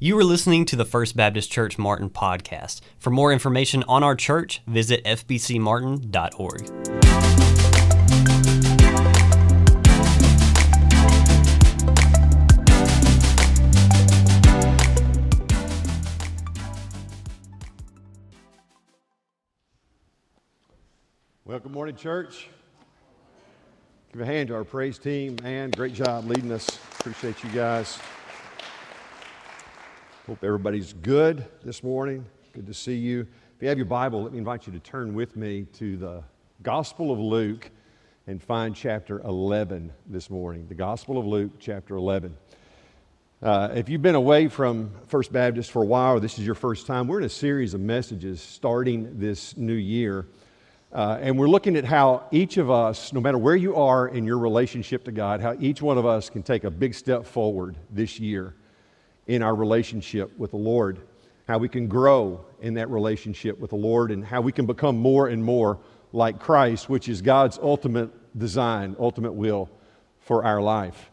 You are listening to the First Baptist Church Martin podcast. For more information on our church, visit fbcmartin.org. Well, good morning, church. Give a hand to our praise team, man. Great job leading us. Appreciate you guys. Hope everybody's good this morning. Good to see you. If you have your Bible, let me invite you to turn with me to the Gospel of Luke and find chapter 11 this morning. The Gospel of Luke, chapter 11. Uh, if you've been away from First Baptist for a while, or this is your first time, we're in a series of messages starting this new year. Uh, and we're looking at how each of us, no matter where you are in your relationship to God, how each one of us can take a big step forward this year in our relationship with the Lord, how we can grow in that relationship with the Lord, and how we can become more and more like Christ, which is God's ultimate design, ultimate will for our life.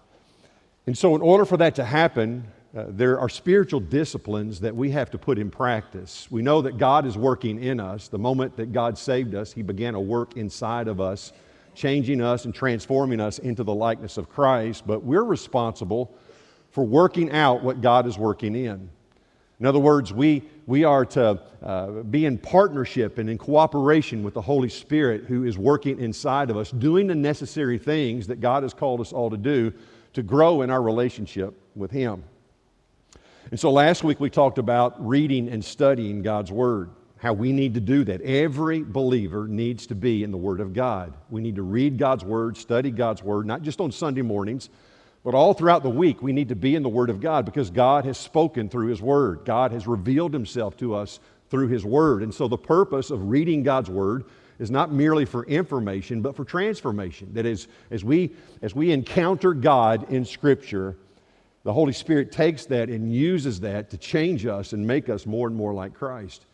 And so, in order for that to happen, uh, there are spiritual disciplines that we have to put in practice. We know that God is working in us. The moment that God saved us, He began a work inside of us, changing us and transforming us into the likeness of Christ. But we're responsible for working out what God is working in. In other words, we, we are to uh, be in partnership and in cooperation with the Holy Spirit who is working inside of us, doing the necessary things that God has called us all to do to grow in our relationship with Him. And so last week we talked about reading and studying God's Word, how we need to do that. Every believer needs to be in the Word of God. We need to read God's Word, study God's Word, not just on Sunday mornings, but all throughout the week, we need to be in the Word of God because God has spoken through His Word. God has revealed Himself to us through His Word. And so the purpose of reading God's Word is not merely for information, but for transformation. That is, as we, as we encounter God in Scripture, the Holy Spirit takes that and uses that to change us and make us more and more like Christ.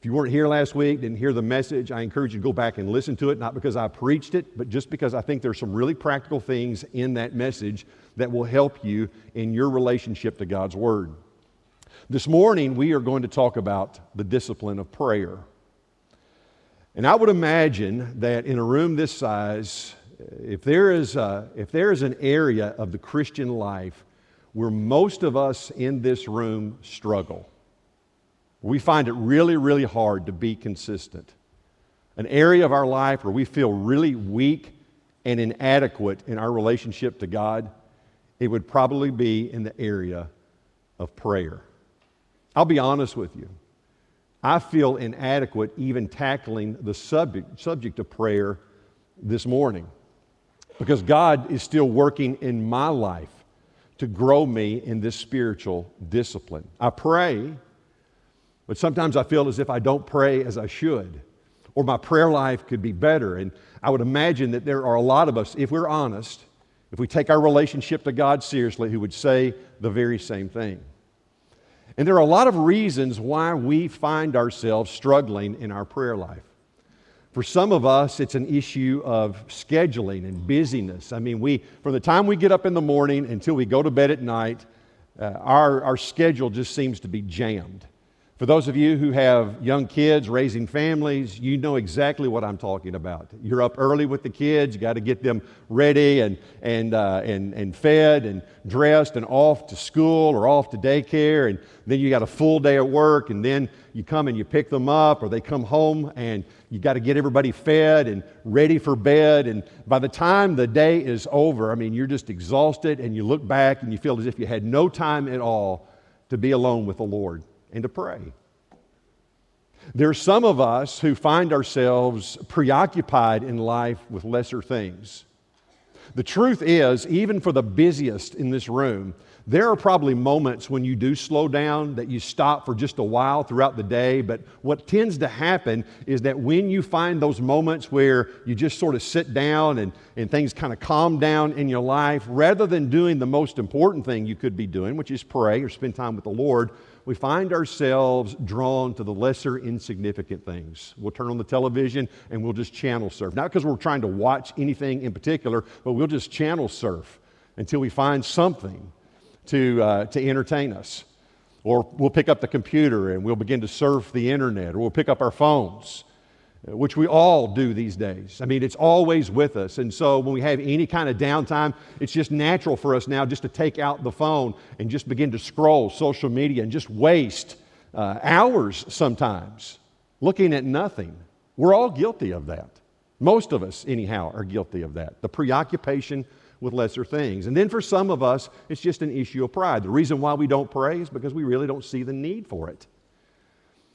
If you weren't here last week, didn't hear the message, I encourage you to go back and listen to it, not because I preached it, but just because I think there's some really practical things in that message that will help you in your relationship to God's Word. This morning, we are going to talk about the discipline of prayer. And I would imagine that in a room this size, if there is, a, if there is an area of the Christian life where most of us in this room struggle, we find it really, really hard to be consistent. An area of our life where we feel really weak and inadequate in our relationship to God, it would probably be in the area of prayer. I'll be honest with you. I feel inadequate even tackling the subject, subject of prayer this morning because God is still working in my life to grow me in this spiritual discipline. I pray but sometimes I feel as if I don't pray as I should, or my prayer life could be better. And I would imagine that there are a lot of us, if we're honest, if we take our relationship to God seriously, who would say the very same thing. And there are a lot of reasons why we find ourselves struggling in our prayer life. For some of us, it's an issue of scheduling and busyness. I mean, we, from the time we get up in the morning until we go to bed at night, uh, our, our schedule just seems to be jammed. For those of you who have young kids raising families, you know exactly what I'm talking about. You're up early with the kids, you got to get them ready and, and, uh, and, and fed and dressed and off to school or off to daycare. And then you got a full day at work, and then you come and you pick them up, or they come home and you got to get everybody fed and ready for bed. And by the time the day is over, I mean, you're just exhausted and you look back and you feel as if you had no time at all to be alone with the Lord and to pray. There are some of us who find ourselves preoccupied in life with lesser things. The truth is, even for the busiest in this room, there are probably moments when you do slow down, that you stop for just a while throughout the day. But what tends to happen is that when you find those moments where you just sort of sit down and, and things kind of calm down in your life, rather than doing the most important thing you could be doing, which is pray or spend time with the Lord, we find ourselves drawn to the lesser insignificant things. We'll turn on the television and we'll just channel surf. Not because we're trying to watch anything in particular, but we'll just channel surf until we find something to, uh, to entertain us. Or we'll pick up the computer and we'll begin to surf the internet, or we'll pick up our phones, which we all do these days. I mean, it's always with us. And so when we have any kind of downtime, it's just natural for us now just to take out the phone and just begin to scroll social media and just waste uh, hours sometimes looking at nothing. We're all guilty of that. Most of us, anyhow, are guilty of that. The preoccupation with lesser things. And then for some of us, it's just an issue of pride. The reason why we don't pray is because we really don't see the need for it.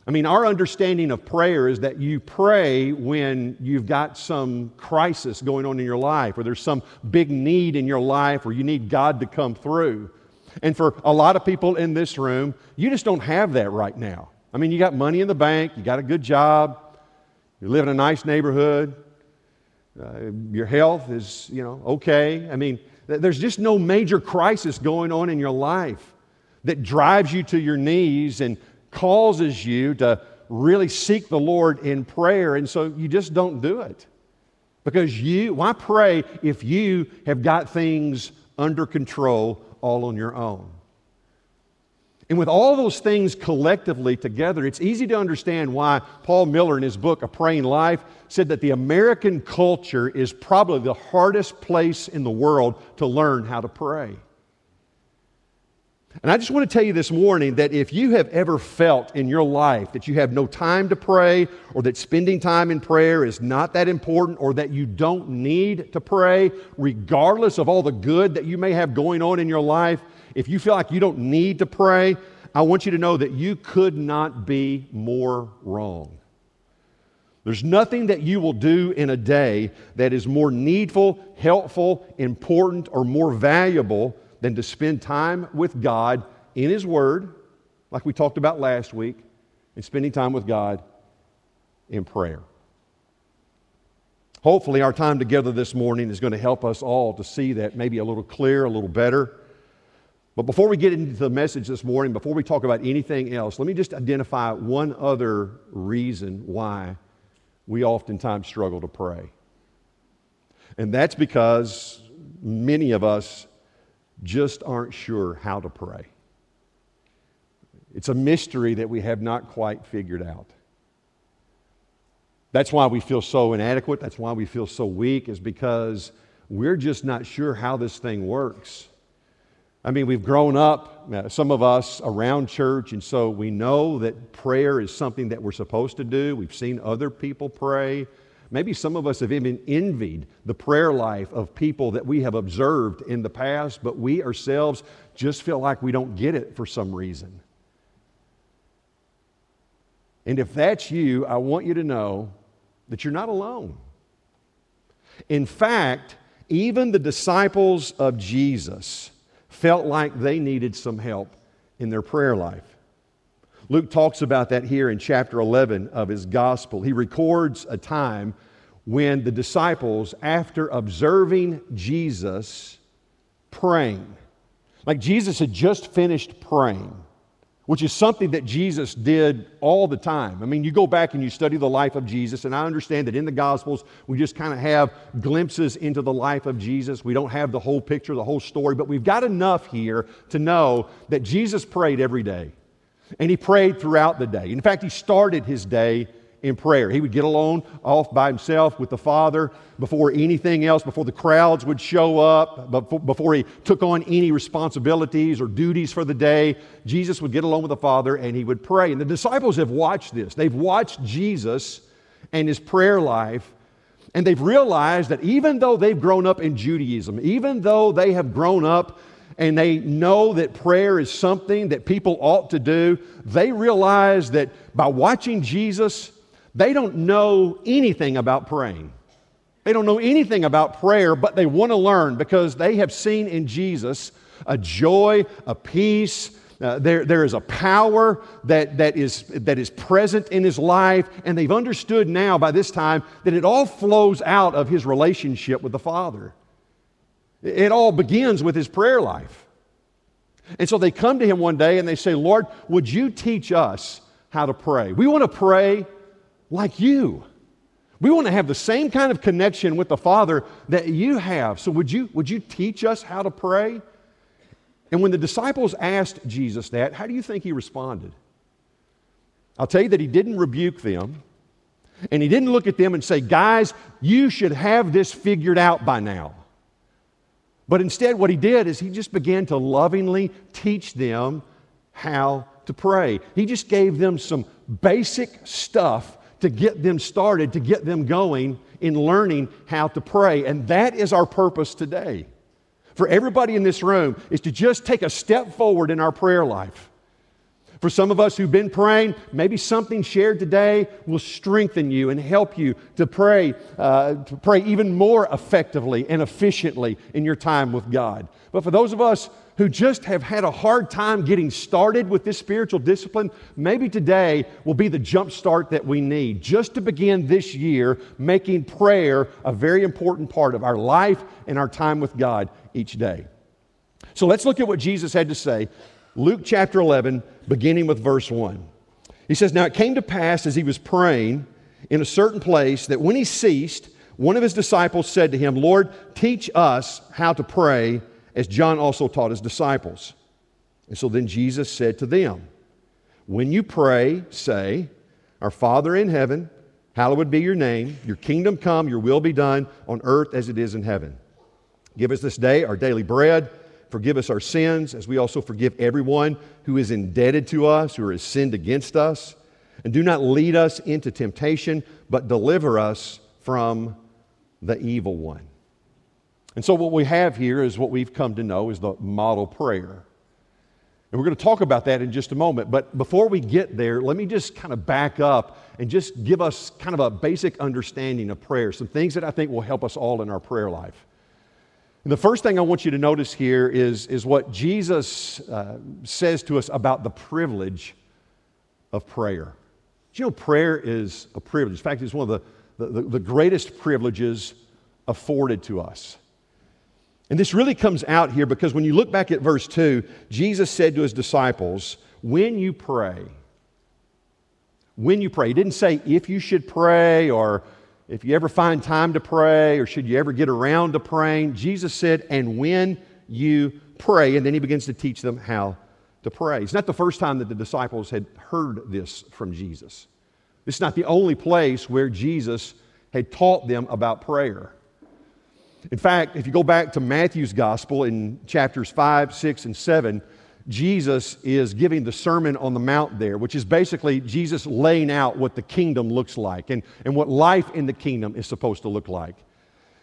I mean, our understanding of prayer is that you pray when you've got some crisis going on in your life, or there's some big need in your life, or you need God to come through. And for a lot of people in this room, you just don't have that right now. I mean, you got money in the bank, you got a good job, you live in a nice neighborhood, uh, your health is, you know, okay. I mean, there's just no major crisis going on in your life that drives you to your knees and causes you to really seek the Lord in prayer. And so you just don't do it. Because you, why pray if you have got things under control all on your own? And with all those things collectively together, it's easy to understand why Paul Miller, in his book, A Praying Life, said that the American culture is probably the hardest place in the world to learn how to pray. And I just want to tell you this morning that if you have ever felt in your life that you have no time to pray, or that spending time in prayer is not that important, or that you don't need to pray, regardless of all the good that you may have going on in your life, if you feel like you don't need to pray, I want you to know that you could not be more wrong. There's nothing that you will do in a day that is more needful, helpful, important, or more valuable than to spend time with God in His Word, like we talked about last week, and spending time with God in prayer. Hopefully, our time together this morning is going to help us all to see that maybe a little clearer, a little better. But before we get into the message this morning, before we talk about anything else, let me just identify one other reason why we oftentimes struggle to pray. And that's because many of us just aren't sure how to pray. It's a mystery that we have not quite figured out. That's why we feel so inadequate. That's why we feel so weak, is because we're just not sure how this thing works. I mean, we've grown up, uh, some of us around church, and so we know that prayer is something that we're supposed to do. We've seen other people pray. Maybe some of us have even envied the prayer life of people that we have observed in the past, but we ourselves just feel like we don't get it for some reason. And if that's you, I want you to know that you're not alone. In fact, even the disciples of Jesus, felt like they needed some help in their prayer life. Luke talks about that here in chapter 11 of his gospel. He records a time when the disciples, after observing Jesus praying, like Jesus had just finished praying, which is something that Jesus did all the time. I mean, you go back and you study the life of Jesus, and I understand that in the Gospels, we just kind of have glimpses into the life of Jesus. We don't have the whole picture, the whole story, but we've got enough here to know that Jesus prayed every day. And he prayed throughout the day. In fact, he started his day in prayer. He would get alone off by himself with the Father before anything else, before the crowds would show up, before he took on any responsibilities or duties for the day. Jesus would get alone with the Father and he would pray. And the disciples have watched this. They've watched Jesus and his prayer life. And they've realized that even though they've grown up in Judaism, even though they have grown up and they know that prayer is something that people ought to do, they realize that by watching Jesus they don't know anything about praying. They don't know anything about prayer, but they want to learn because they have seen in Jesus a joy, a peace. Uh, there, there is a power that, that, is, that is present in his life, and they've understood now by this time that it all flows out of his relationship with the Father. It all begins with his prayer life. And so they come to him one day and they say, Lord, would you teach us how to pray? We want to pray like you. We want to have the same kind of connection with the Father that you have. So, would you, would you teach us how to pray? And when the disciples asked Jesus that, how do you think he responded? I'll tell you that he didn't rebuke them, and he didn't look at them and say, Guys, you should have this figured out by now. But instead, what he did is he just began to lovingly teach them how to pray. He just gave them some basic stuff to get them started, to get them going in learning how to pray. And that is our purpose today. For everybody in this room is to just take a step forward in our prayer life. For some of us who've been praying, maybe something shared today will strengthen you and help you to pray, uh, to pray even more effectively and efficiently in your time with God. But for those of us who just have had a hard time getting started with this spiritual discipline, maybe today will be the jump start that we need just to begin this year making prayer a very important part of our life and our time with God each day. So let's look at what Jesus had to say. Luke chapter 11, beginning with verse 1. He says, Now it came to pass as he was praying in a certain place that when he ceased, one of his disciples said to him, Lord, teach us how to pray as John also taught his disciples. And so then Jesus said to them, When you pray, say, Our Father in heaven, hallowed be your name, your kingdom come, your will be done on earth as it is in heaven. Give us this day our daily bread. Forgive us our sins, as we also forgive everyone who is indebted to us, who has sinned against us. And do not lead us into temptation, but deliver us from the evil one. And so, what we have here is what we've come to know as the model prayer. And we're going to talk about that in just a moment. But before we get there, let me just kind of back up and just give us kind of a basic understanding of prayer, some things that I think will help us all in our prayer life. And the first thing I want you to notice here is, is what Jesus uh, says to us about the privilege of prayer. You know, prayer is a privilege. In fact, it's one of the, the, the greatest privileges afforded to us. And this really comes out here because when you look back at verse 2, Jesus said to his disciples, When you pray, when you pray, he didn't say if you should pray or if you ever find time to pray or should you ever get around to praying. Jesus said, And when you pray, and then he begins to teach them how to pray. It's not the first time that the disciples had heard this from Jesus. This is not the only place where Jesus had taught them about prayer. In fact, if you go back to Matthew's gospel in chapters 5, 6, and 7, Jesus is giving the Sermon on the Mount there, which is basically Jesus laying out what the kingdom looks like and, and what life in the kingdom is supposed to look like.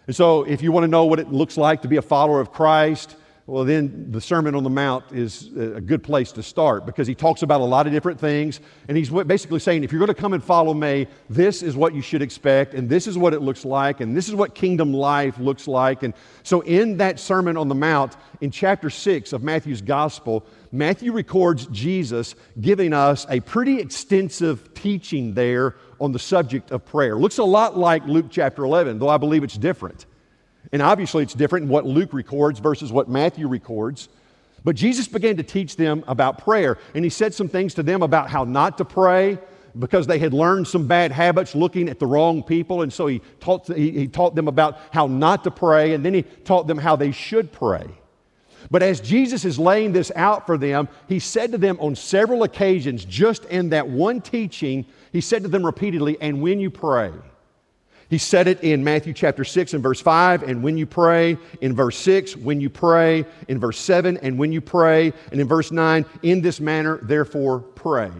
And so, if you want to know what it looks like to be a follower of Christ, well, then the Sermon on the Mount is a good place to start because he talks about a lot of different things. And he's basically saying, if you're going to come and follow me, this is what you should expect, and this is what it looks like, and this is what kingdom life looks like. And so, in that Sermon on the Mount, in chapter 6 of Matthew's Gospel, Matthew records Jesus giving us a pretty extensive teaching there on the subject of prayer. Looks a lot like Luke chapter 11, though I believe it's different. And obviously, it's different in what Luke records versus what Matthew records. But Jesus began to teach them about prayer, and he said some things to them about how not to pray because they had learned some bad habits looking at the wrong people. And so he taught, he, he taught them about how not to pray, and then he taught them how they should pray. But as Jesus is laying this out for them, he said to them on several occasions, just in that one teaching, he said to them repeatedly, and when you pray, he said it in Matthew chapter 6 and verse 5, and when you pray, in verse 6, when you pray, in verse 7, and when you pray, and in verse 9, in this manner, therefore pray.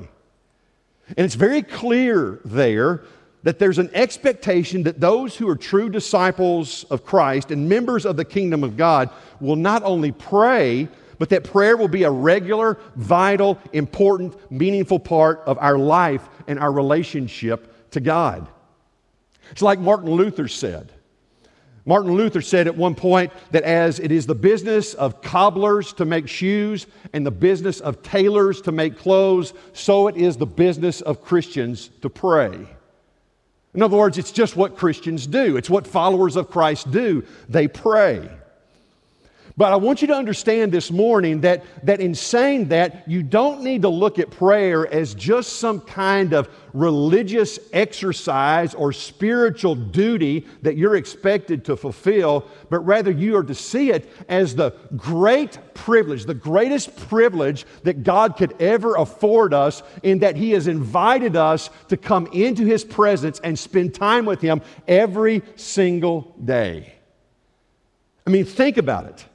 And it's very clear there that there's an expectation that those who are true disciples of Christ and members of the kingdom of God will not only pray, but that prayer will be a regular, vital, important, meaningful part of our life and our relationship to God. It's like Martin Luther said. Martin Luther said at one point that as it is the business of cobblers to make shoes and the business of tailors to make clothes, so it is the business of Christians to pray. In other words, it's just what Christians do, it's what followers of Christ do. They pray. But I want you to understand this morning that, that in saying that, you don't need to look at prayer as just some kind of religious exercise or spiritual duty that you're expected to fulfill, but rather you are to see it as the great privilege, the greatest privilege that God could ever afford us, in that He has invited us to come into His presence and spend time with Him every single day. I mean, think about it.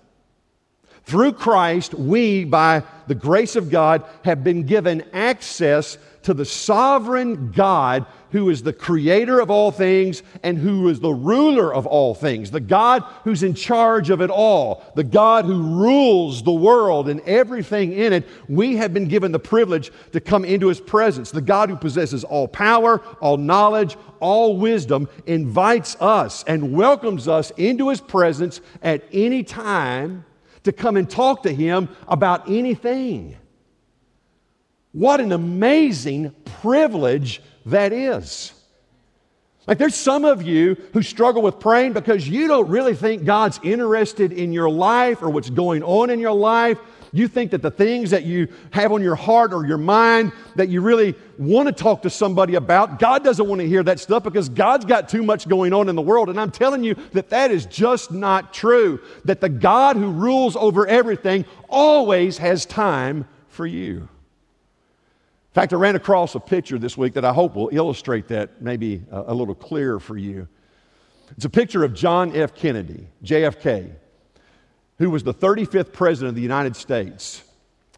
Through Christ, we, by the grace of God, have been given access to the sovereign God who is the creator of all things and who is the ruler of all things, the God who's in charge of it all, the God who rules the world and everything in it. We have been given the privilege to come into his presence. The God who possesses all power, all knowledge, all wisdom invites us and welcomes us into his presence at any time to come and talk to him about anything. What an amazing privilege that is. Like, there's some of you who struggle with praying because you don't really think God's interested in your life or what's going on in your life. You think that the things that you have on your heart or your mind that you really want to talk to somebody about, God doesn't want to hear that stuff because God's got too much going on in the world. And I'm telling you that that is just not true. That the God who rules over everything always has time for you. In fact, I ran across a picture this week that I hope will illustrate that maybe a, little clearer for you. It's a picture of John F. Kennedy, JFK who was the 35th president of the United States.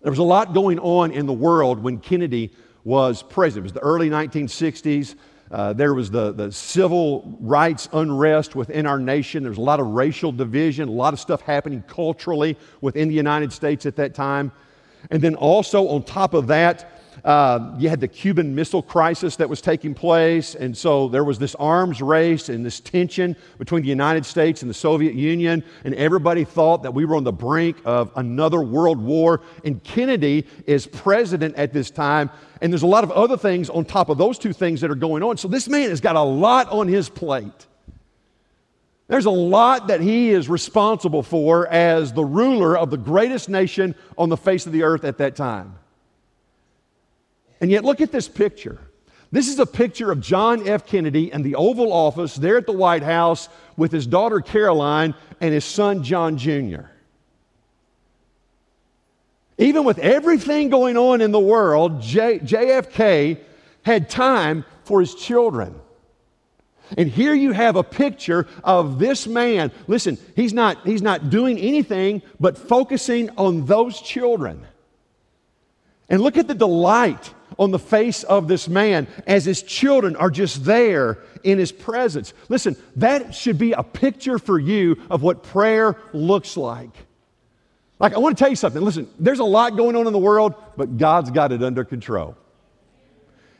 There was a lot going on in the world when Kennedy was president. It was the early 1960s. Uh, there was the, the civil rights unrest within our nation. There was a lot of racial division, a lot of stuff happening culturally within the United States at that time. And then also, on top of that, uh, you had the Cuban Missile Crisis that was taking place, and so there was this arms race and this tension between the United States and the Soviet Union, and everybody thought that we were on the brink of another world war. And Kennedy is president at this time, and there's a lot of other things on top of those two things that are going on. So this man has got a lot on his plate. There's a lot that he is responsible for as the ruler of the greatest nation on the face of the earth at that time. And yet, look at this picture. This is a picture of John F. Kennedy in the Oval Office there at the White House with his daughter Caroline and his son John Jr. Even with everything going on in the world, J- JFK had time for his children. And here you have a picture of this man. Listen, he's not, he's not doing anything but focusing on those children. And look at the delight on the face of this man as his children are just there in his presence. Listen, that should be a picture for you of what prayer looks like. Like, I want to tell you something. Listen, there's a lot going on in the world, but God's got it under control.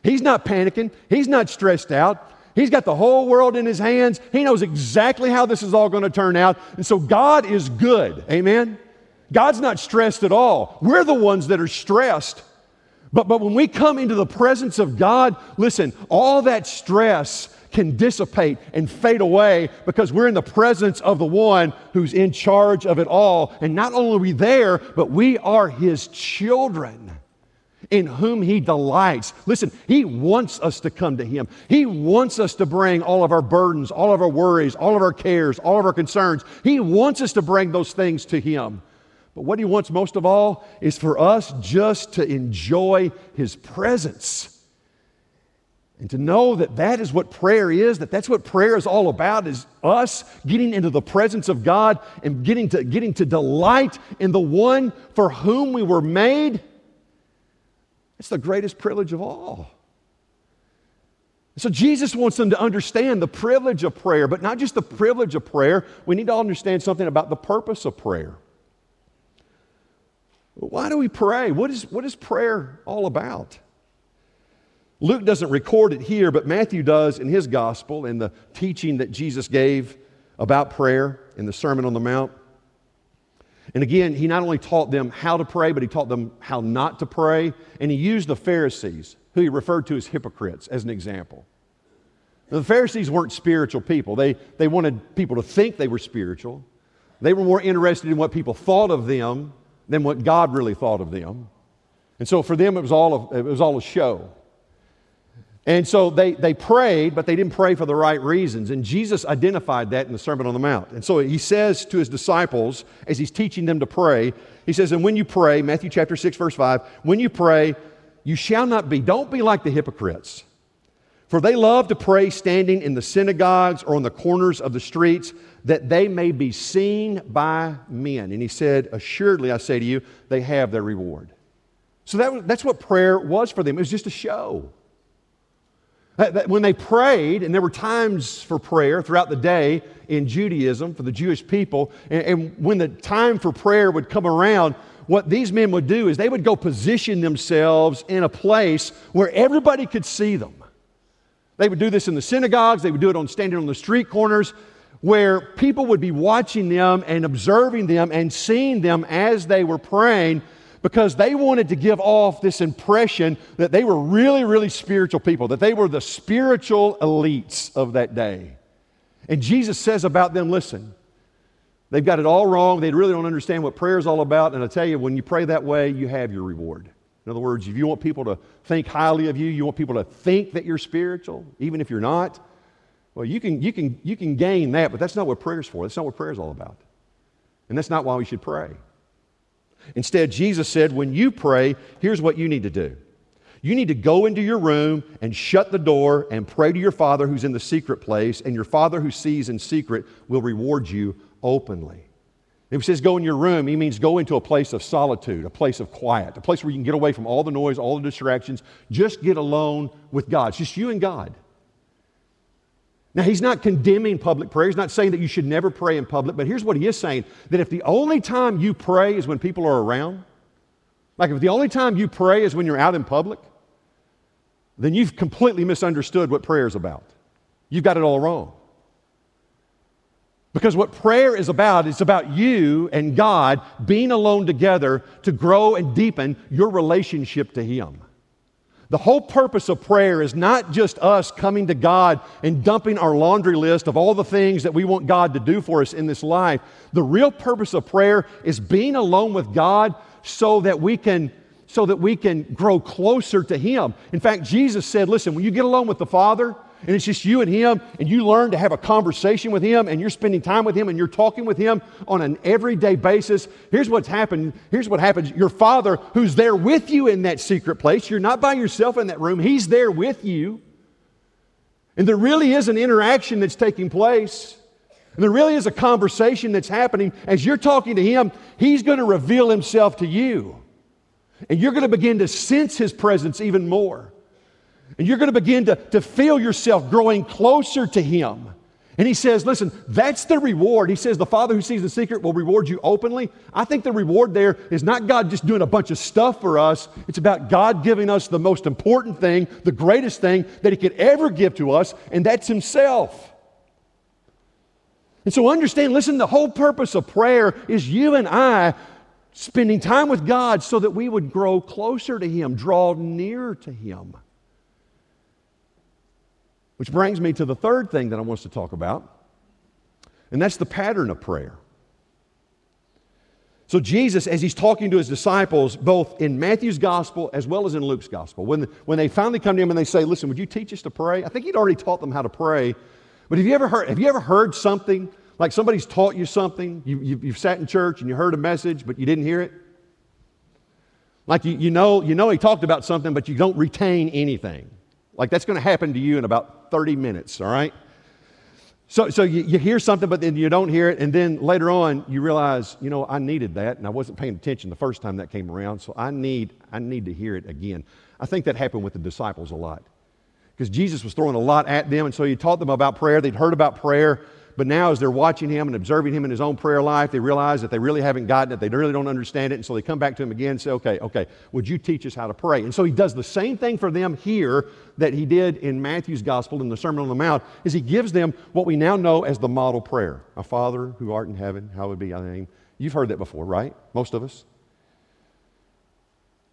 He's not panicking, He's not stressed out. He's got the whole world in His hands. He knows exactly how this is all going to turn out. And so, God is good. Amen? God's not stressed at all. We're the ones that are stressed. But, but when we come into the presence of God, listen, all that stress can dissipate and fade away because we're in the presence of the one who's in charge of it all. And not only are we there, but we are his children in whom he delights. Listen, he wants us to come to him. He wants us to bring all of our burdens, all of our worries, all of our cares, all of our concerns. He wants us to bring those things to him. But what he wants most of all is for us just to enjoy his presence. And to know that that is what prayer is, that that's what prayer is all about, is us getting into the presence of God and getting to, getting to delight in the one for whom we were made. It's the greatest privilege of all. So Jesus wants them to understand the privilege of prayer, but not just the privilege of prayer. We need to understand something about the purpose of prayer. Why do we pray? What is, what is prayer all about? Luke doesn't record it here, but Matthew does in his gospel in the teaching that Jesus gave about prayer in the Sermon on the Mount. And again, he not only taught them how to pray, but he taught them how not to pray. And he used the Pharisees, who he referred to as hypocrites, as an example. Now, the Pharisees weren't spiritual people. They, they wanted people to think they were spiritual, They were more interested in what people thought of them than what God really thought of them. And so for them, it was all a, it was all a show. And so they, they prayed, but they didn't pray for the right reasons. And Jesus identified that in the Sermon on the Mount. And so he says to his disciples, as he's teaching them to pray, he says, And when you pray, Matthew chapter 6, verse 5, when you pray, you shall not be, don't be like the hypocrites. For they love to pray standing in the synagogues or on the corners of the streets, that they may be seen by men. And he said, Assuredly, I say to you, they have their reward. So that, that's what prayer was for them. It was just a show. that When they prayed, and there were times for prayer throughout the day in Judaism for the Jewish people, and, and, when the time for prayer would come around, what these men would do is they would go position themselves in a place where everybody could see them. They would do this in the synagogues, they would do it on standing on the street corners, where people would be watching them and observing them and seeing them as they were praying because they wanted to give off this impression that they were really, really spiritual people, that they were the spiritual elites of that day. And Jesus says about them listen, they've got it all wrong. They really don't understand what prayer is all about. And I tell you, when you pray that way, you have your reward. In other words, if you want people to think highly of you, you want people to think that you're spiritual, even if you're not, well, you can, you can, you can gain that, but that's not what prayer's for. That's not what prayer's all about. And that's not why we should pray. Instead, Jesus said, when you pray, here's what you need to do. You need to go into your room and shut the door and pray to your Father who's in the secret place, and your Father who sees in secret will reward you openly. If he says go in your room, he means go into a place of solitude, a place of quiet, a place where you can get away from all the noise, all the distractions. Just get alone with God. It's just you and God. Now, he's not condemning public prayer. He's not saying that you should never pray in public, but here's what he is saying that if the only time you pray is when people are around, like if the only time you pray is when you're out in public, then you've completely misunderstood what prayer is about. You've got it all wrong. Because what prayer is about, it's about you and God being alone together to grow and deepen your relationship to Him. The whole purpose of prayer is not just us coming to God and dumping our laundry list of all the things that we want God to do for us in this life. The real purpose of prayer is being alone with God so that we can so that we can grow closer to him. In fact, Jesus said, listen, when you get alone with the Father, and it's just you and him, and you learn to have a conversation with him, and you're spending time with him, and you're talking with him on an everyday basis. Here's what's happened. Here's what happens. Your father, who's there with you in that secret place, you're not by yourself in that room, he's there with you. And there really is an interaction that's taking place. And there really is a conversation that's happening. As you're talking to him, he's going to reveal himself to you. And you're going to begin to sense his presence even more. And you're going to begin to, to feel yourself growing closer to Him. And He says, listen, that's the reward. He says, the Father who sees the secret will reward you openly. I think the reward there is not God just doing a bunch of stuff for us, it's about God giving us the most important thing, the greatest thing that He could ever give to us, and that's Himself. And so understand, listen, the whole purpose of prayer is you and I spending time with God so that we would grow closer to Him, draw nearer to Him. Which brings me to the third thing that I want us to talk about, and that's the pattern of prayer. So, Jesus, as he's talking to his disciples, both in Matthew's gospel as well as in Luke's gospel, when, when they finally come to him and they say, Listen, would you teach us to pray? I think he'd already taught them how to pray. But have you ever heard, have you ever heard something, like somebody's taught you something, you, you, you've sat in church and you heard a message, but you didn't hear it? Like you, you, know, you know he talked about something, but you don't retain anything. Like that's going to happen to you in about 30 minutes, all right? So, so you, you hear something, but then you don't hear it, and then later on you realize, you know, I needed that, and I wasn't paying attention the first time that came around, so I need, I need to hear it again. I think that happened with the disciples a lot. Because Jesus was throwing a lot at them, and so he taught them about prayer. They'd heard about prayer, but now, as they're watching him and observing him in his own prayer life, they realize that they really haven't gotten it. They really don't understand it. And so they come back to him again and say, okay, okay, would you teach us how to pray? And so he does the same thing for them here that he did in Matthew's gospel in the Sermon on the Mount, is he gives them what we now know as the model prayer. Our Father who art in heaven, hallowed be thy name. You've heard that before, right? Most of us.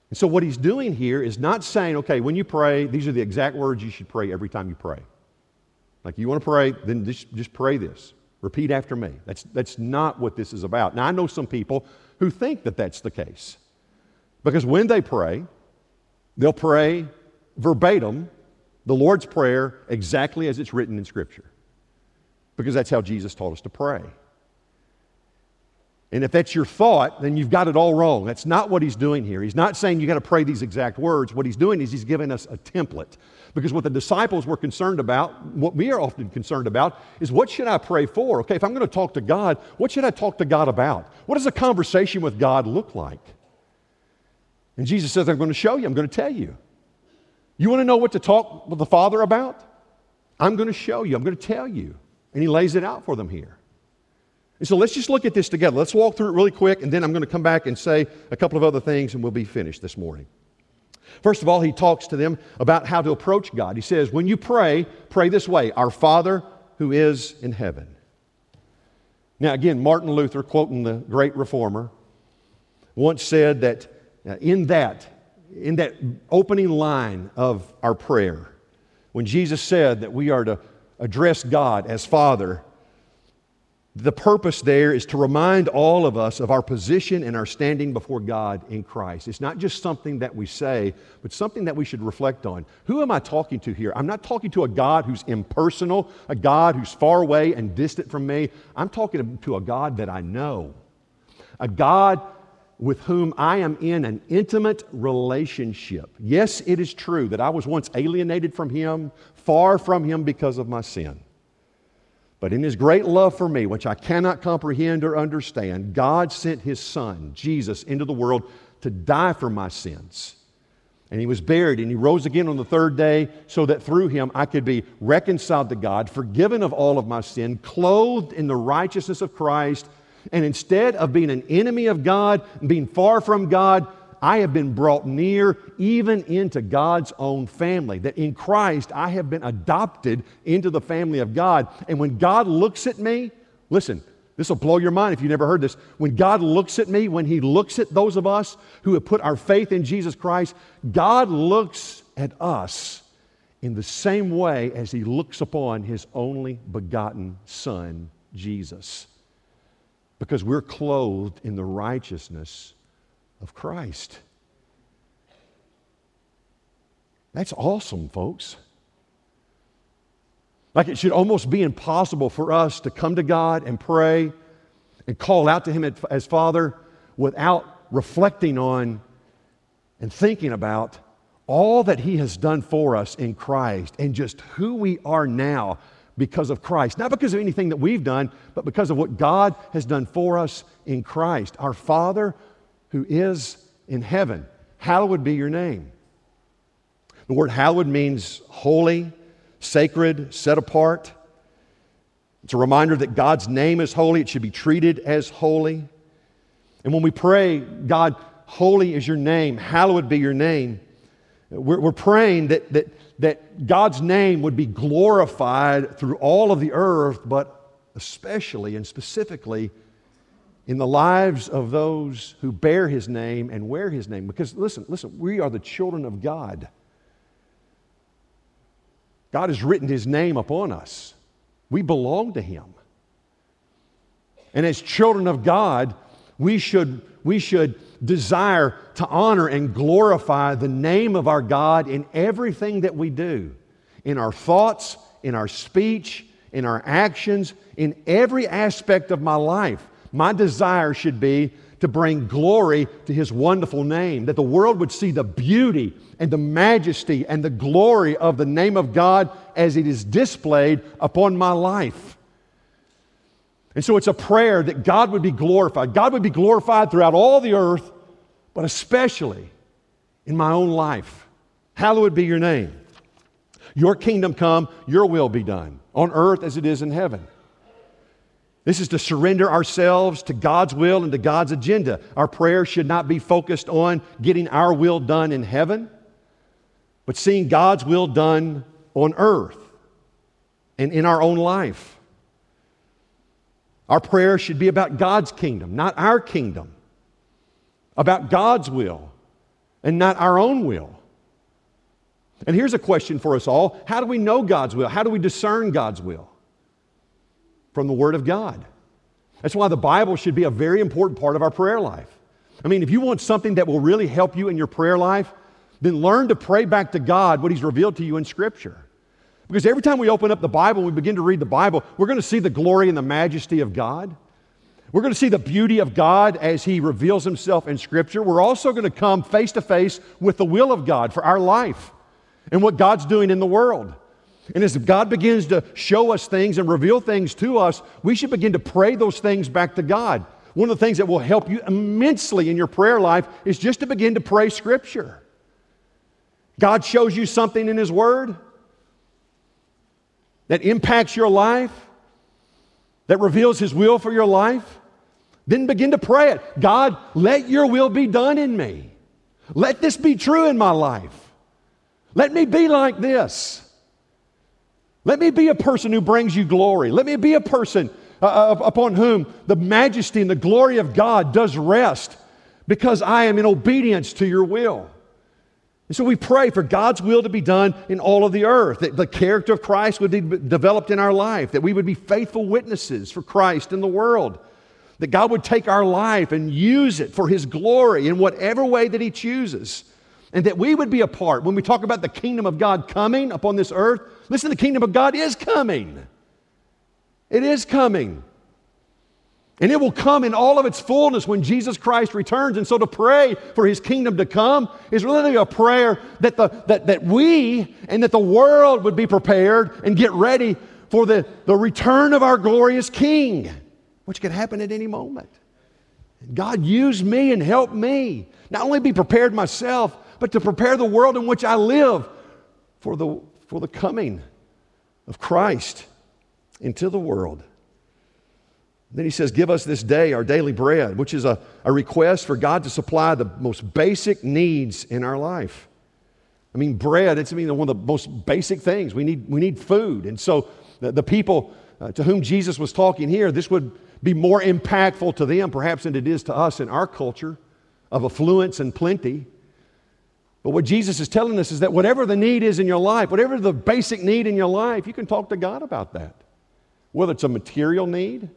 And so what he's doing here is not saying, okay, when you pray, these are the exact words you should pray every time you pray. Like you want to pray, then just, just pray this. Repeat after me. That's, that's not what this is about. Now, I know some people who think that that's the case. Because when they pray, they'll pray verbatim the Lord's Prayer exactly as it's written in Scripture. Because that's how Jesus taught us to pray. And if that's your thought, then you've got it all wrong. That's not what he's doing here. He's not saying you got to pray these exact words. What he's doing is he's giving us a template. Because what the disciples were concerned about, what we are often concerned about, is what should I pray for? Okay, if I'm going to talk to God, what should I talk to God about? What does a conversation with God look like? And Jesus says, I'm going to show you, I'm going to tell you. You want to know what to talk with the Father about? I'm going to show you, I'm going to tell you. And he lays it out for them here. And so let's just look at this together. Let's walk through it really quick, and then I'm going to come back and say a couple of other things, and we'll be finished this morning. First of all, he talks to them about how to approach God. He says, When you pray, pray this way Our Father who is in heaven. Now, again, Martin Luther, quoting the great reformer, once said that uh, in that, in that opening line of our prayer, when Jesus said that we are to address God as Father, the purpose there is to remind all of us of our position and our standing before God in Christ. It's not just something that we say, but something that we should reflect on. Who am I talking to here? I'm not talking to a God who's impersonal, a God who's far away and distant from me. I'm talking to a God that I know, a God with whom I am in an intimate relationship. Yes, it is true that I was once alienated from Him, far from Him because of my sin. But in his great love for me, which I cannot comprehend or understand, God sent his son, Jesus, into the world to die for my sins. And he was buried and he rose again on the third day so that through him I could be reconciled to God, forgiven of all of my sin, clothed in the righteousness of Christ. And instead of being an enemy of God being far from God, I have been brought near even into God's own family. That in Christ, I have been adopted into the family of God. And when God looks at me, listen, this will blow your mind if you never heard this. When God looks at me, when He looks at those of us who have put our faith in Jesus Christ, God looks at us in the same way as He looks upon His only begotten Son, Jesus. Because we're clothed in the righteousness of Christ. That's awesome, folks. Like it should almost be impossible for us to come to God and pray and call out to Him as Father without reflecting on and thinking about all that He has done for us in Christ and just who we are now because of Christ. Not because of anything that we've done, but because of what God has done for us in Christ. Our Father who is in heaven, hallowed be your name. The word hallowed means holy, sacred, set apart. It's a reminder that God's name is holy, it should be treated as holy. And when we pray, God, holy is your name, hallowed be your name, we're, we're praying that, that, that God's name would be glorified through all of the earth, but especially and specifically in the lives of those who bear his name and wear his name. Because listen, listen, we are the children of God. God has written his name upon us. We belong to him. And as children of God, we should, we should desire to honor and glorify the name of our God in everything that we do, in our thoughts, in our speech, in our actions, in every aspect of my life. My desire should be to bring glory to his wonderful name, that the world would see the beauty and the majesty and the glory of the name of God as it is displayed upon my life. And so it's a prayer that God would be glorified. God would be glorified throughout all the earth, but especially in my own life. Hallowed be your name. Your kingdom come, your will be done, on earth as it is in heaven. This is to surrender ourselves to God's will and to God's agenda. Our prayer should not be focused on getting our will done in heaven, but seeing God's will done on earth and in our own life. Our prayer should be about God's kingdom, not our kingdom, about God's will and not our own will. And here's a question for us all How do we know God's will? How do we discern God's will? From the Word of God. That's why the Bible should be a very important part of our prayer life. I mean, if you want something that will really help you in your prayer life, then learn to pray back to God what He's revealed to you in Scripture. Because every time we open up the Bible we begin to read the Bible, we're going to see the glory and the majesty of God. We're going to see the beauty of God as He reveals Himself in Scripture. We're also going to come face to face with the will of God for our life and what God's doing in the world. And as God begins to show us things and reveal things to us, we should begin to pray those things back to God. One of the things that will help you immensely in your prayer life is just to begin to pray Scripture. God shows you something in His Word that impacts your life, that reveals His will for your life, then begin to pray it. God, let your will be done in me. Let this be true in my life. Let me be like this. Let me be a person who brings you glory. Let me be a person uh, uh upon whom the majesty and the glory of God does rest because I am in obedience to your will. And so we pray for God's will to be done in all of the earth, that the character of Christ would be developed in our life, that we would be faithful witnesses for Christ in the world, that God would take our life and use it for His glory in whatever way that He chooses, and that we would be a part. When we talk about the kingdom of God coming upon this earth, listen, the kingdom of God is coming. It is coming. And it will come in all of its fullness when Jesus Christ returns. And so to pray for his kingdom to come is really a prayer that, the, that, that we and that the world would be prepared and get ready for the, the return of our glorious King, which could happen at any moment. God use me and help me not only be prepared myself, but to prepare the world in which I live for the, for the coming of Christ into the world. Then he says, Give us this day our daily bread, which is a, a request for God to supply the most basic needs in our life. I mean, bread, it's I mean, one of the most basic things. We need, we need food. And so the, the people uh, to whom Jesus was talking here, this would be more impactful to them perhaps than it is to us in our culture of affluence and plenty. But what Jesus is telling us is that whatever the need is in your life, whatever the basic need in your life, you can talk to God about that. Whether it's a material need,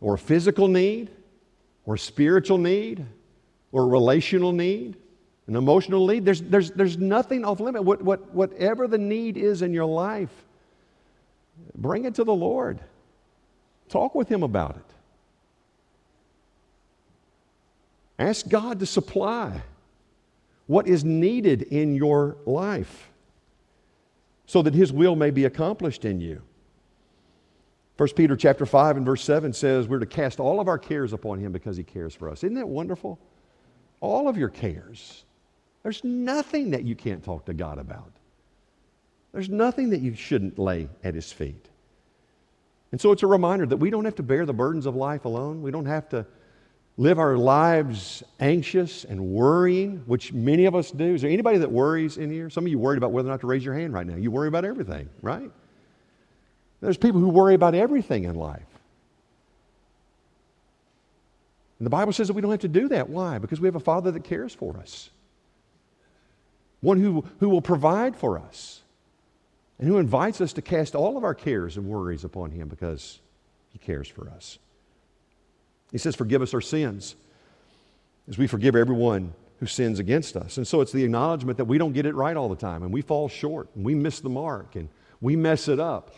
or a physical need, or a spiritual need, or a relational need, an emotional need. There's, there's, there's nothing off limit. What, what, whatever the need is in your life, bring it to the Lord. Talk with Him about it. Ask God to supply what is needed in your life so that His will may be accomplished in you. 1 Peter chapter 5 and verse 7 says we're to cast all of our cares upon him because he cares for us. Isn't that wonderful? All of your cares. There's nothing that you can't talk to God about. There's nothing that you shouldn't lay at his feet. And so it's a reminder that we don't have to bear the burdens of life alone. We don't have to live our lives anxious and worrying, which many of us do. Is there anybody that worries in here? Some of you worried about whether or not to raise your hand right now. You worry about everything, right? There's people who worry about everything in life. And the Bible says that we don't have to do that. Why? Because we have a Father that cares for us, one who, who will provide for us, and who invites us to cast all of our cares and worries upon Him because He cares for us. He says, Forgive us our sins as we forgive everyone who sins against us. And so it's the acknowledgement that we don't get it right all the time, and we fall short, and we miss the mark, and we mess it up.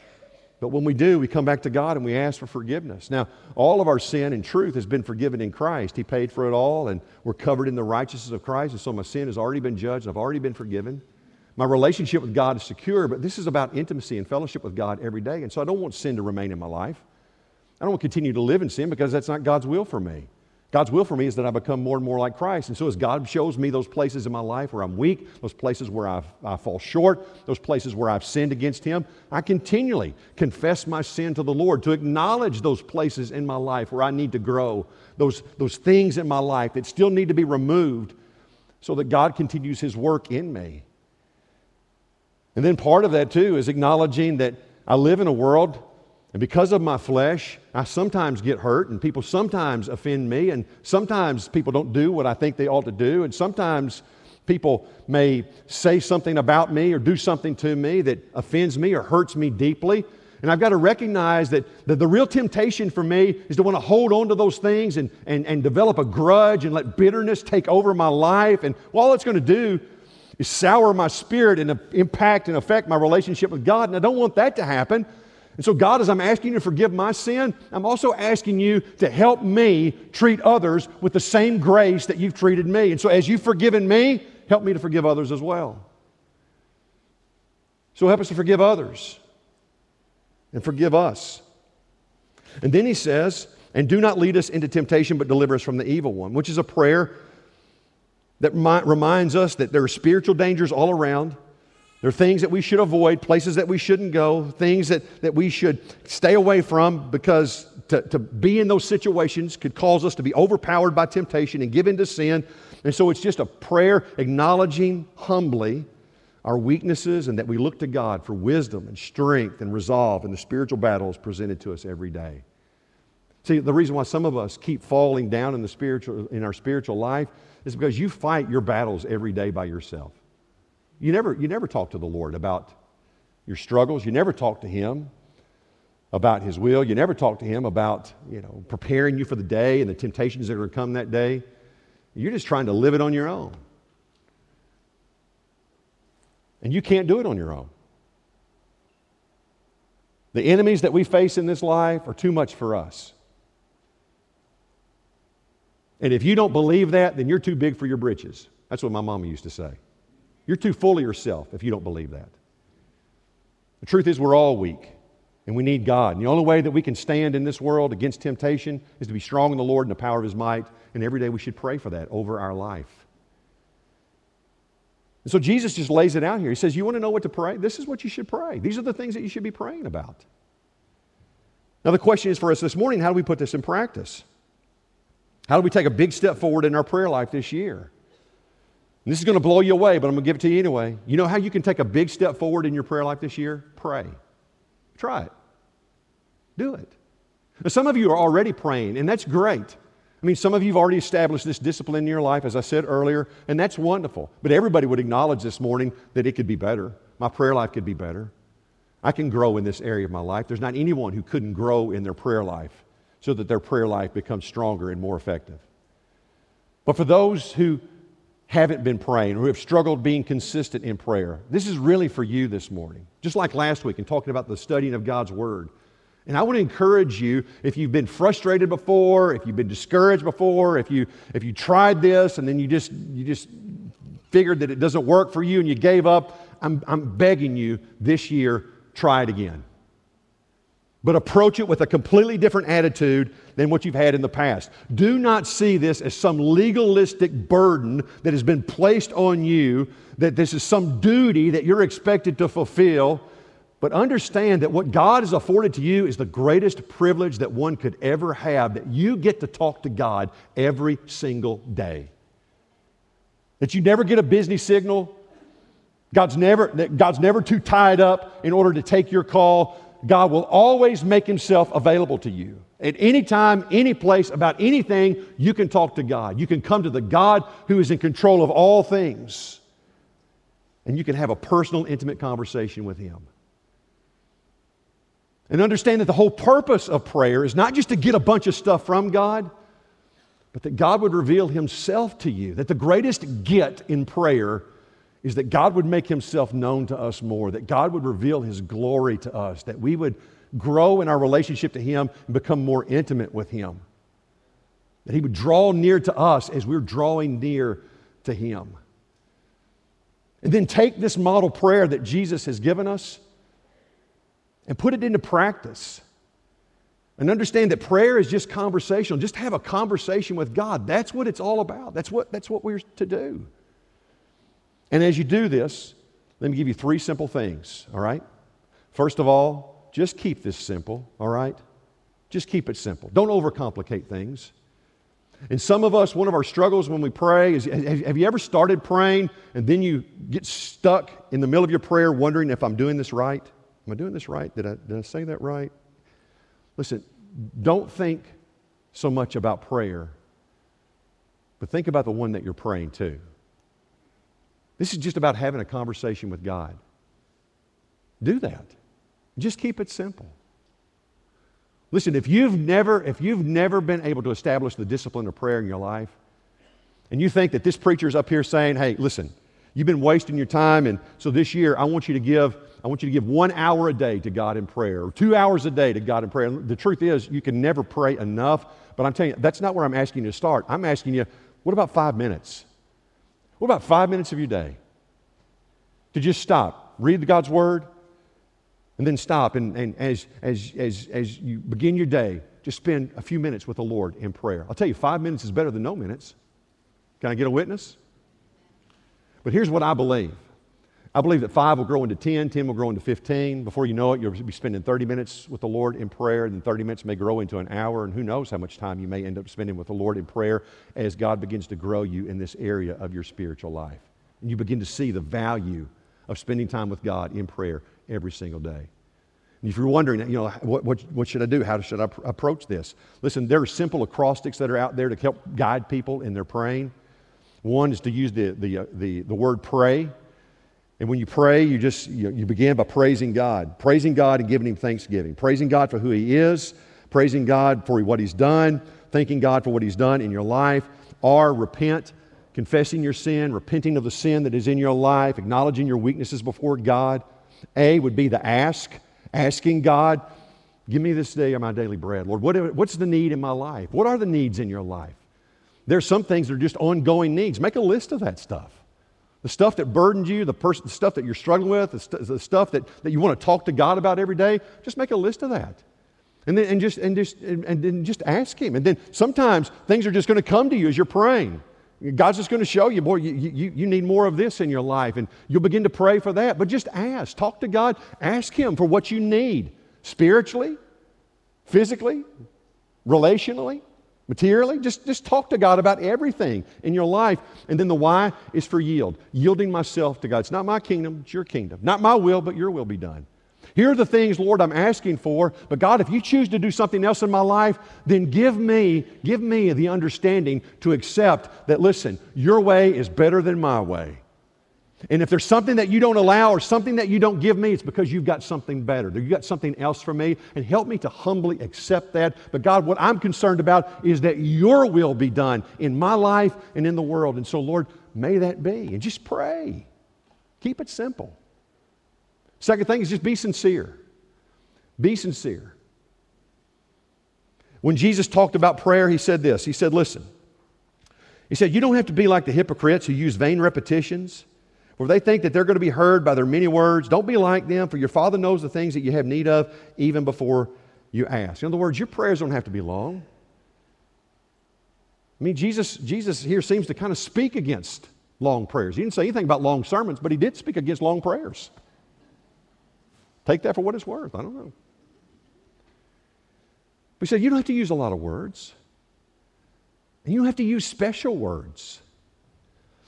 But when we do, we come back to God and we ask for forgiveness. Now, all of our sin and truth has been forgiven in Christ. He paid for it all, and we're covered in the righteousness of Christ. And so my sin has already been judged, I've already been forgiven. My relationship with God is secure, but this is about intimacy and fellowship with God every day. And so I don't want sin to remain in my life. I don't want to continue to live in sin because that's not God's will for me. God's will for me is that I become more and more like Christ. And so, as God shows me those places in my life where I'm weak, those places where I've, i fall short, those places where I've sinned against Him, I continually confess my sin to the Lord, to acknowledge those places in my life where I need to grow, those, those things in my life that still need to be removed so that God continues His work in me. And then part of that, too, is acknowledging that I live in a world and because of my flesh, I sometimes get hurt, and people sometimes offend me, and sometimes people don't do what I think they ought to do, and sometimes people may say something about me or do something to me that offends me or hurts me deeply. And I've got to recognize that the, the real temptation for me is to want to hold on to those things and, and, and develop a grudge and let bitterness take over my life. And all it's going to do is sour my spirit and impact and affect my relationship with God. And I don't want that to happen. And so, God, as I'm asking you to forgive my sin, I'm also asking you to help me treat others with the same grace that you've treated me. And so, as you've forgiven me, help me to forgive others as well. So, help us to forgive others and forgive us. And then he says, and do not lead us into temptation, but deliver us from the evil one, which is a prayer that reminds us that there are spiritual dangers all around. There are things that we should avoid, places that we shouldn't go, things that, that we should stay away from because to, to be in those situations could cause us to be overpowered by temptation and give in to sin. And so it's just a prayer acknowledging humbly our weaknesses and that we look to God for wisdom and strength and resolve in the spiritual battles presented to us every day. See, the reason why some of us keep falling down in, the spiritual, in our spiritual life is because you fight your battles every day by yourself. You never, you never talk to the Lord about your struggles. You never talk to Him about His will. You never talk to Him about, you know, preparing you for the day and the temptations that are going to come that day. You're just trying to live it on your own. And you can't do it on your own. The enemies that we face in this life are too much for us. And if you don't believe that, then you're too big for your britches. That's what my mama used to say. You're too full of yourself if you don't believe that. The truth is, we're all weak and we need God. And the only way that we can stand in this world against temptation is to be strong in the Lord and the power of His might. And every day we should pray for that over our life. And so Jesus just lays it out here. He says, You want to know what to pray? This is what you should pray. These are the things that you should be praying about. Now, the question is for us this morning how do we put this in practice? How do we take a big step forward in our prayer life this year? And this is going to blow you away, but I'm going to give it to you anyway. You know how you can take a big step forward in your prayer life this year? Pray. Try it. Do it. Now, some of you are already praying, and that's great. I mean, some of you have already established this discipline in your life, as I said earlier, and that's wonderful. But everybody would acknowledge this morning that it could be better. My prayer life could be better. I can grow in this area of my life. There's not anyone who couldn't grow in their prayer life so that their prayer life becomes stronger and more effective. But for those who haven't been praying, who have struggled being consistent in prayer, this is really for you this morning. Just like last week in talking about the studying of God's Word. And I want to encourage you if you've been frustrated before, if you've been discouraged before, if you, if you tried this and then you just, you just figured that it doesn't work for you and you gave up, I'm, I'm begging you this year, try it again. But approach it with a completely different attitude than what you've had in the past. Do not see this as some legalistic burden that has been placed on you, that this is some duty that you're expected to fulfill but understand that what God has afforded to you is the greatest privilege that one could ever have, that you get to talk to God every single day. That you never get a busy signal. God's never, God's never too tied up in order to take your call. God will always make himself available to you. At any time, any place, about anything, you can talk to God. You can come to the God who is in control of all things. And you can have a personal, intimate conversation with him. And understand that the whole purpose of prayer is not just to get a bunch of stuff from God, but that God would reveal Himself to you. That the greatest get in prayer is that God would make Himself known to us more, that God would reveal His glory to us, that we would grow in our relationship to Him and become more intimate with Him. That He would draw near to us as we're drawing near to Him. And then take this model prayer that Jesus has given us and put it into practice. And understand that prayer is just conversational. Just have a conversation with God. That's what it's all about. That's what, that's what we're to do. And as you do this, let me give you three simple things, all right? First of all, just keep this simple, all right? Just keep it simple. Don't overcomplicate things. And some of us, one of our struggles when we pray is have you ever started praying and then you get stuck in the middle of your prayer wondering if I'm doing this right? Am I doing this right? Did I, did I say that right? Listen, don't think so much about prayer, but think about the one that you're praying to. This is just about having a conversation with God. Do that. Just keep it simple. Listen, if you've never, if you've never been able to establish the discipline of prayer in your life, and you think that this preacher's up here saying, hey, listen, you've been wasting your time, and so this year I want you to give, I want you to give one hour a day to God in prayer, or two hours a day to God in prayer. The truth is, you can never pray enough, but I'm telling you, that's not where I'm asking you to start. I'm asking you, what about five minutes? What about five minutes of your day? To just stop, read God's Word, and then stop. And, and as, as, as, as you begin your day, just spend a few minutes with the Lord in prayer. I'll tell you, five minutes is better than no minutes. Can I get a witness? But here's what I believe I believe that five will grow into 10, 10 will grow into 15. Before you know it, you'll be spending 30 minutes with the Lord in prayer, and 30 minutes may grow into an hour, and who knows how much time you may end up spending with the Lord in prayer as God begins to grow you in this area of your spiritual life. And you begin to see the value of spending time with God in prayer every single day. And if you're wondering, you know, what, what, what should I do? How should I pr- approach this? Listen, there are simple acrostics that are out there to help guide people in their praying. One is to use the, the, uh, the, the word pray. And when you pray, you just you, you begin by praising God, praising God and giving Him thanksgiving, praising God for who He is, praising God for what He's done, thanking God for what He's done in your life. Or repent, confessing your sin, repenting of the sin that is in your life, acknowledging your weaknesses before God. A would be the ask, asking God, give me this day my daily bread. Lord, what, what's the need in my life? What are the needs in your life? There's some things that are just ongoing needs. Make a list of that stuff. The stuff that burdens you, the, person, the stuff that you're struggling with, the, st- the stuff that, that you want to talk to God about every day, just make a list of that. And then and just, and just, and, and then just ask Him. And then sometimes things are just going to come to you as you're praying. God's just going to show you, boy, you, you, you need more of this in your life. And you'll begin to pray for that. But just ask. Talk to God. Ask Him for what you need spiritually, physically, relationally materially. Just, just talk to God about everything in your life. And then the why is for yield, yielding myself to God. It's not my kingdom, it's your kingdom. Not my will, but your will be done. Here are the things, Lord, I'm asking for. But God, if you choose to do something else in my life, then give me, give me the understanding to accept that, listen, your way is better than my way. And if there's something that you don't allow or something that you don't give me, it's because you've got something better. You've got something else for me. And help me to humbly accept that. But God, what I'm concerned about is that your will be done in my life and in the world. And so, Lord, may that be. And just pray. Keep it simple. Second thing is just be sincere. Be sincere. When Jesus talked about prayer, he said this He said, Listen, he said, You don't have to be like the hypocrites who use vain repetitions for they think that they're going to be heard by their many words. Don't be like them, for your Father knows the things that you have need of even before you ask. In other words, your prayers don't have to be long. I mean, Jesus, Jesus here seems to kind of speak against long prayers. He didn't say anything about long sermons, but he did speak against long prayers. Take that for what it's worth. I don't know. But he said, You don't have to use a lot of words. And you don't have to use special words.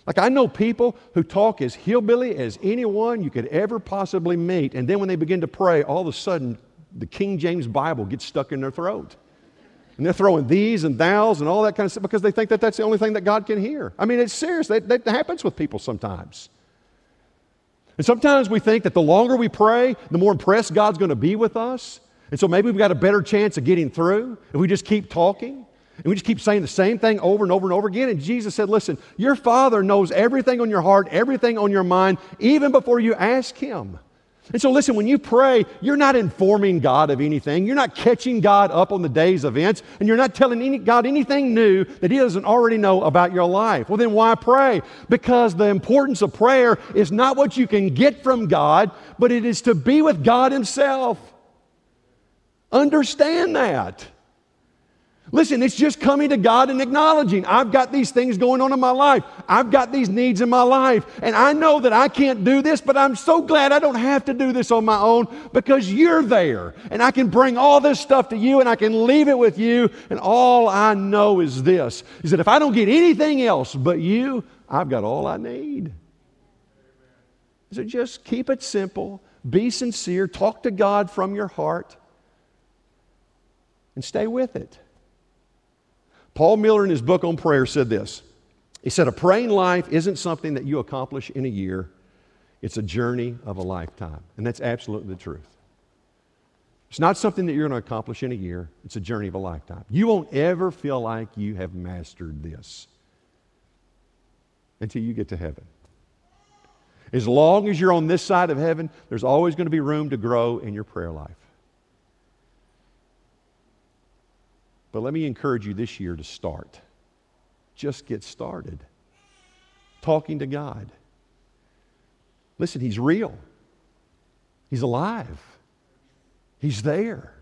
Like, I know people who talk as hillbilly as anyone you could ever possibly meet, and then when they begin to pray, all of a sudden the King James Bible gets stuck in their throat. And they're throwing thees and thous and all that kind of stuff because they think that that's the only thing that God can hear. I mean, it's serious. That, that happens with people sometimes. And sometimes we think that the longer we pray, the more impressed God's going to be with us. And so maybe we've got a better chance of getting through if we just keep talking. And we just keep saying the same thing over and over and over again. And Jesus said, Listen, your Father knows everything on your heart, everything on your mind, even before you ask Him. And so, listen, when you pray, you're not informing God of anything. You're not catching God up on the day's events, and you're not telling any, God anything new that He doesn't already know about your life. Well, then why pray? Because the importance of prayer is not what you can get from God, but it is to be with God Himself. Understand that. Listen, it's just coming to God and acknowledging I've got these things going on in my life. I've got these needs in my life. And I know that I can't do this, but I'm so glad I don't have to do this on my own because you're there. And I can bring all this stuff to you and I can leave it with you. And all I know is this is that if I don't get anything else but you, I've got all I need. So just keep it simple, be sincere, talk to God from your heart, and stay with it. Paul Miller, in his book on prayer, said this. He said, A praying life isn't something that you accomplish in a year, it's a journey of a lifetime. And that's absolutely the truth. It's not something that you're going to accomplish in a year, it's a journey of a lifetime. You won't ever feel like you have mastered this until you get to heaven. As long as you're on this side of heaven, there's always going to be room to grow in your prayer life. But let me encourage you this year to start. Just get started. Talking to God. Listen, He's real, He's alive, He's there.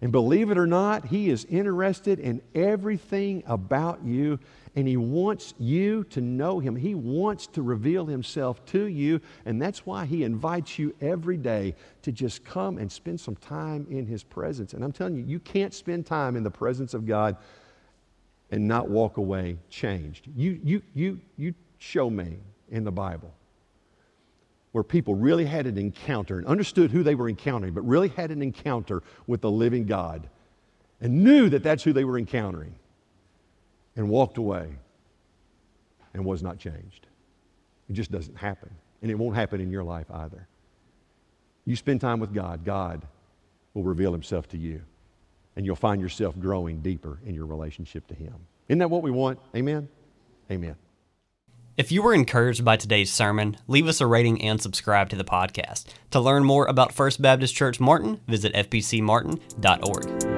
And believe it or not, He is interested in everything about you, and He wants you to know Him. He wants to reveal Himself to you, and that's why He invites you every day to just come and spend some time in His presence. And I'm telling you, you can't spend time in the presence of God and not walk away changed. You, you, you, you show me in the Bible where people really had an encounter and understood who they were encountering, but really had an encounter with the living God and knew that that's who they were encountering and walked away and was not changed. It just doesn't happen. And it won't happen in your life either. You spend time with God, God will reveal himself to you. And you'll find yourself growing deeper in your relationship to him. Isn't that what we want? Amen? Amen. If you were encouraged by today's sermon, leave us a rating and subscribe to the podcast. To learn more about First Baptist Church Martin, visit fbcmartin.org.